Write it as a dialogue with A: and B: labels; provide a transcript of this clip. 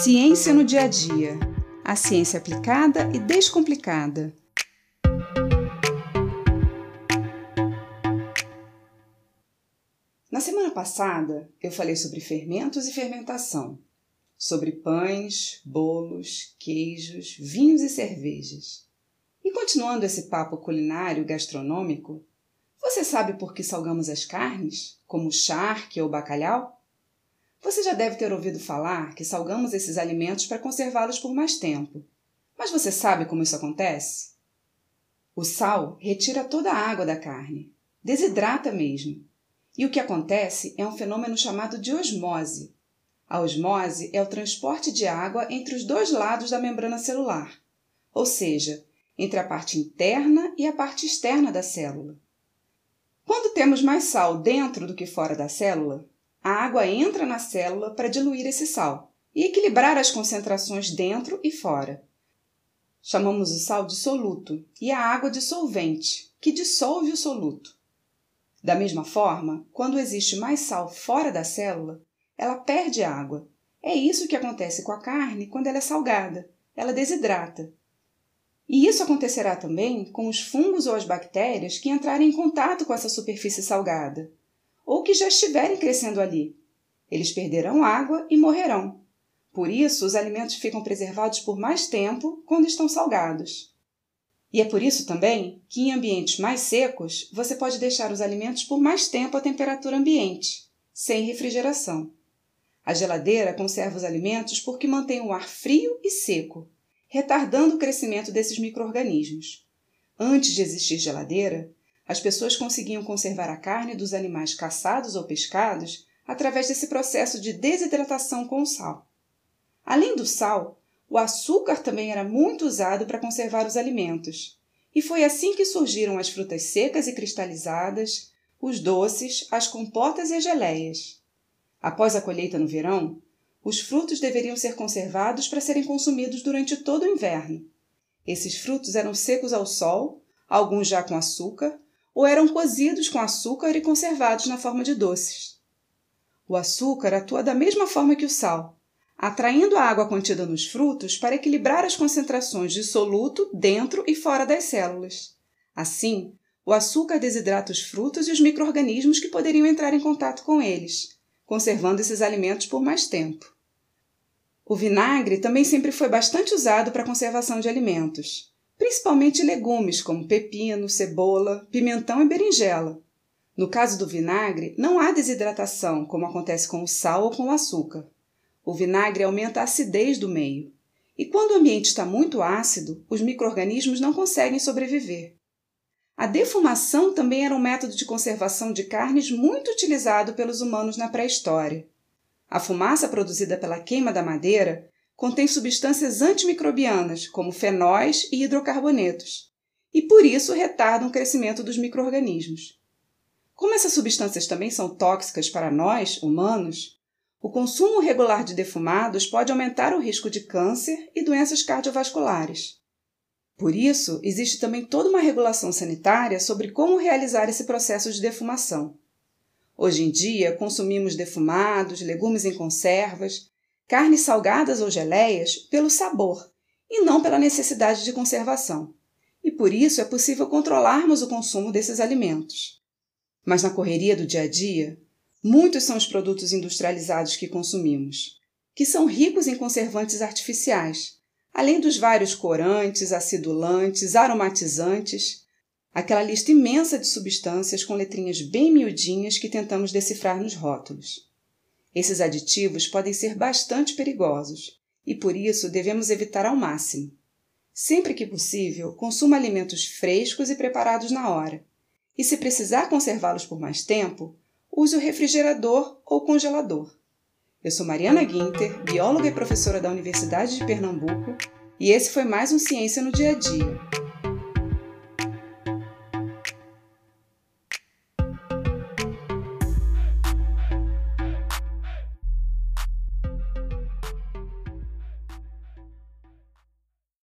A: Ciência no dia a dia. A ciência aplicada e descomplicada. Na semana passada, eu falei sobre fermentos e fermentação, sobre pães, bolos, queijos, vinhos e cervejas. E continuando esse papo culinário gastronômico, você sabe por que salgamos as carnes, como o charque ou o bacalhau? Você já deve ter ouvido falar que salgamos esses alimentos para conservá-los por mais tempo. Mas você sabe como isso acontece? O sal retira toda a água da carne, desidrata mesmo. E o que acontece é um fenômeno chamado de osmose. A osmose é o transporte de água entre os dois lados da membrana celular, ou seja, entre a parte interna e a parte externa da célula. Quando temos mais sal dentro do que fora da célula, a água entra na célula para diluir esse sal e equilibrar as concentrações dentro e fora. Chamamos o sal de soluto e a água de solvente, que dissolve o soluto. Da mesma forma, quando existe mais sal fora da célula, ela perde água. É isso que acontece com a carne quando ela é salgada. Ela desidrata. E isso acontecerá também com os fungos ou as bactérias que entrarem em contato com essa superfície salgada ou que já estiverem crescendo ali. Eles perderão água e morrerão. Por isso, os alimentos ficam preservados por mais tempo quando estão salgados. E é por isso também que em ambientes mais secos você pode deixar os alimentos por mais tempo à temperatura ambiente, sem refrigeração. A geladeira conserva os alimentos porque mantém o ar frio e seco, retardando o crescimento desses micro-organismos. Antes de existir geladeira, as pessoas conseguiam conservar a carne dos animais caçados ou pescados através desse processo de desidratação com sal. Além do sal, o açúcar também era muito usado para conservar os alimentos. E foi assim que surgiram as frutas secas e cristalizadas, os doces, as compotas e as geleias. Após a colheita no verão, os frutos deveriam ser conservados para serem consumidos durante todo o inverno. Esses frutos eram secos ao sol, alguns já com açúcar, ou eram cozidos com açúcar e conservados na forma de doces. O açúcar atua da mesma forma que o sal, atraindo a água contida nos frutos para equilibrar as concentrações de soluto dentro e fora das células. Assim, o açúcar desidrata os frutos e os micro-organismos que poderiam entrar em contato com eles, conservando esses alimentos por mais tempo. O vinagre também sempre foi bastante usado para a conservação de alimentos principalmente legumes como pepino, cebola, pimentão e berinjela. No caso do vinagre, não há desidratação, como acontece com o sal ou com o açúcar. O vinagre aumenta a acidez do meio. E quando o ambiente está muito ácido, os micro-organismos não conseguem sobreviver. A defumação também era um método de conservação de carnes muito utilizado pelos humanos na pré-história. A fumaça produzida pela queima da madeira contém substâncias antimicrobianas, como fenóis e hidrocarbonetos, e por isso retardam o crescimento dos microorganismos. Como essas substâncias também são tóxicas para nós, humanos, o consumo regular de defumados pode aumentar o risco de câncer e doenças cardiovasculares. Por isso, existe também toda uma regulação sanitária sobre como realizar esse processo de defumação. Hoje em dia, consumimos defumados, legumes em conservas, carnes salgadas ou geleias pelo sabor e não pela necessidade de conservação. E por isso é possível controlarmos o consumo desses alimentos. Mas na correria do dia a dia, muitos são os produtos industrializados que consumimos, que são ricos em conservantes artificiais, além dos vários corantes, acidulantes, aromatizantes, aquela lista imensa de substâncias com letrinhas bem miudinhas que tentamos decifrar nos rótulos. Esses aditivos podem ser bastante perigosos e por isso devemos evitar ao máximo. Sempre que possível, consuma alimentos frescos e preparados na hora. E se precisar conservá-los por mais tempo, use o refrigerador ou congelador. Eu sou Mariana Guinter, bióloga e professora da Universidade de Pernambuco, e esse foi mais um Ciência no Dia a Dia.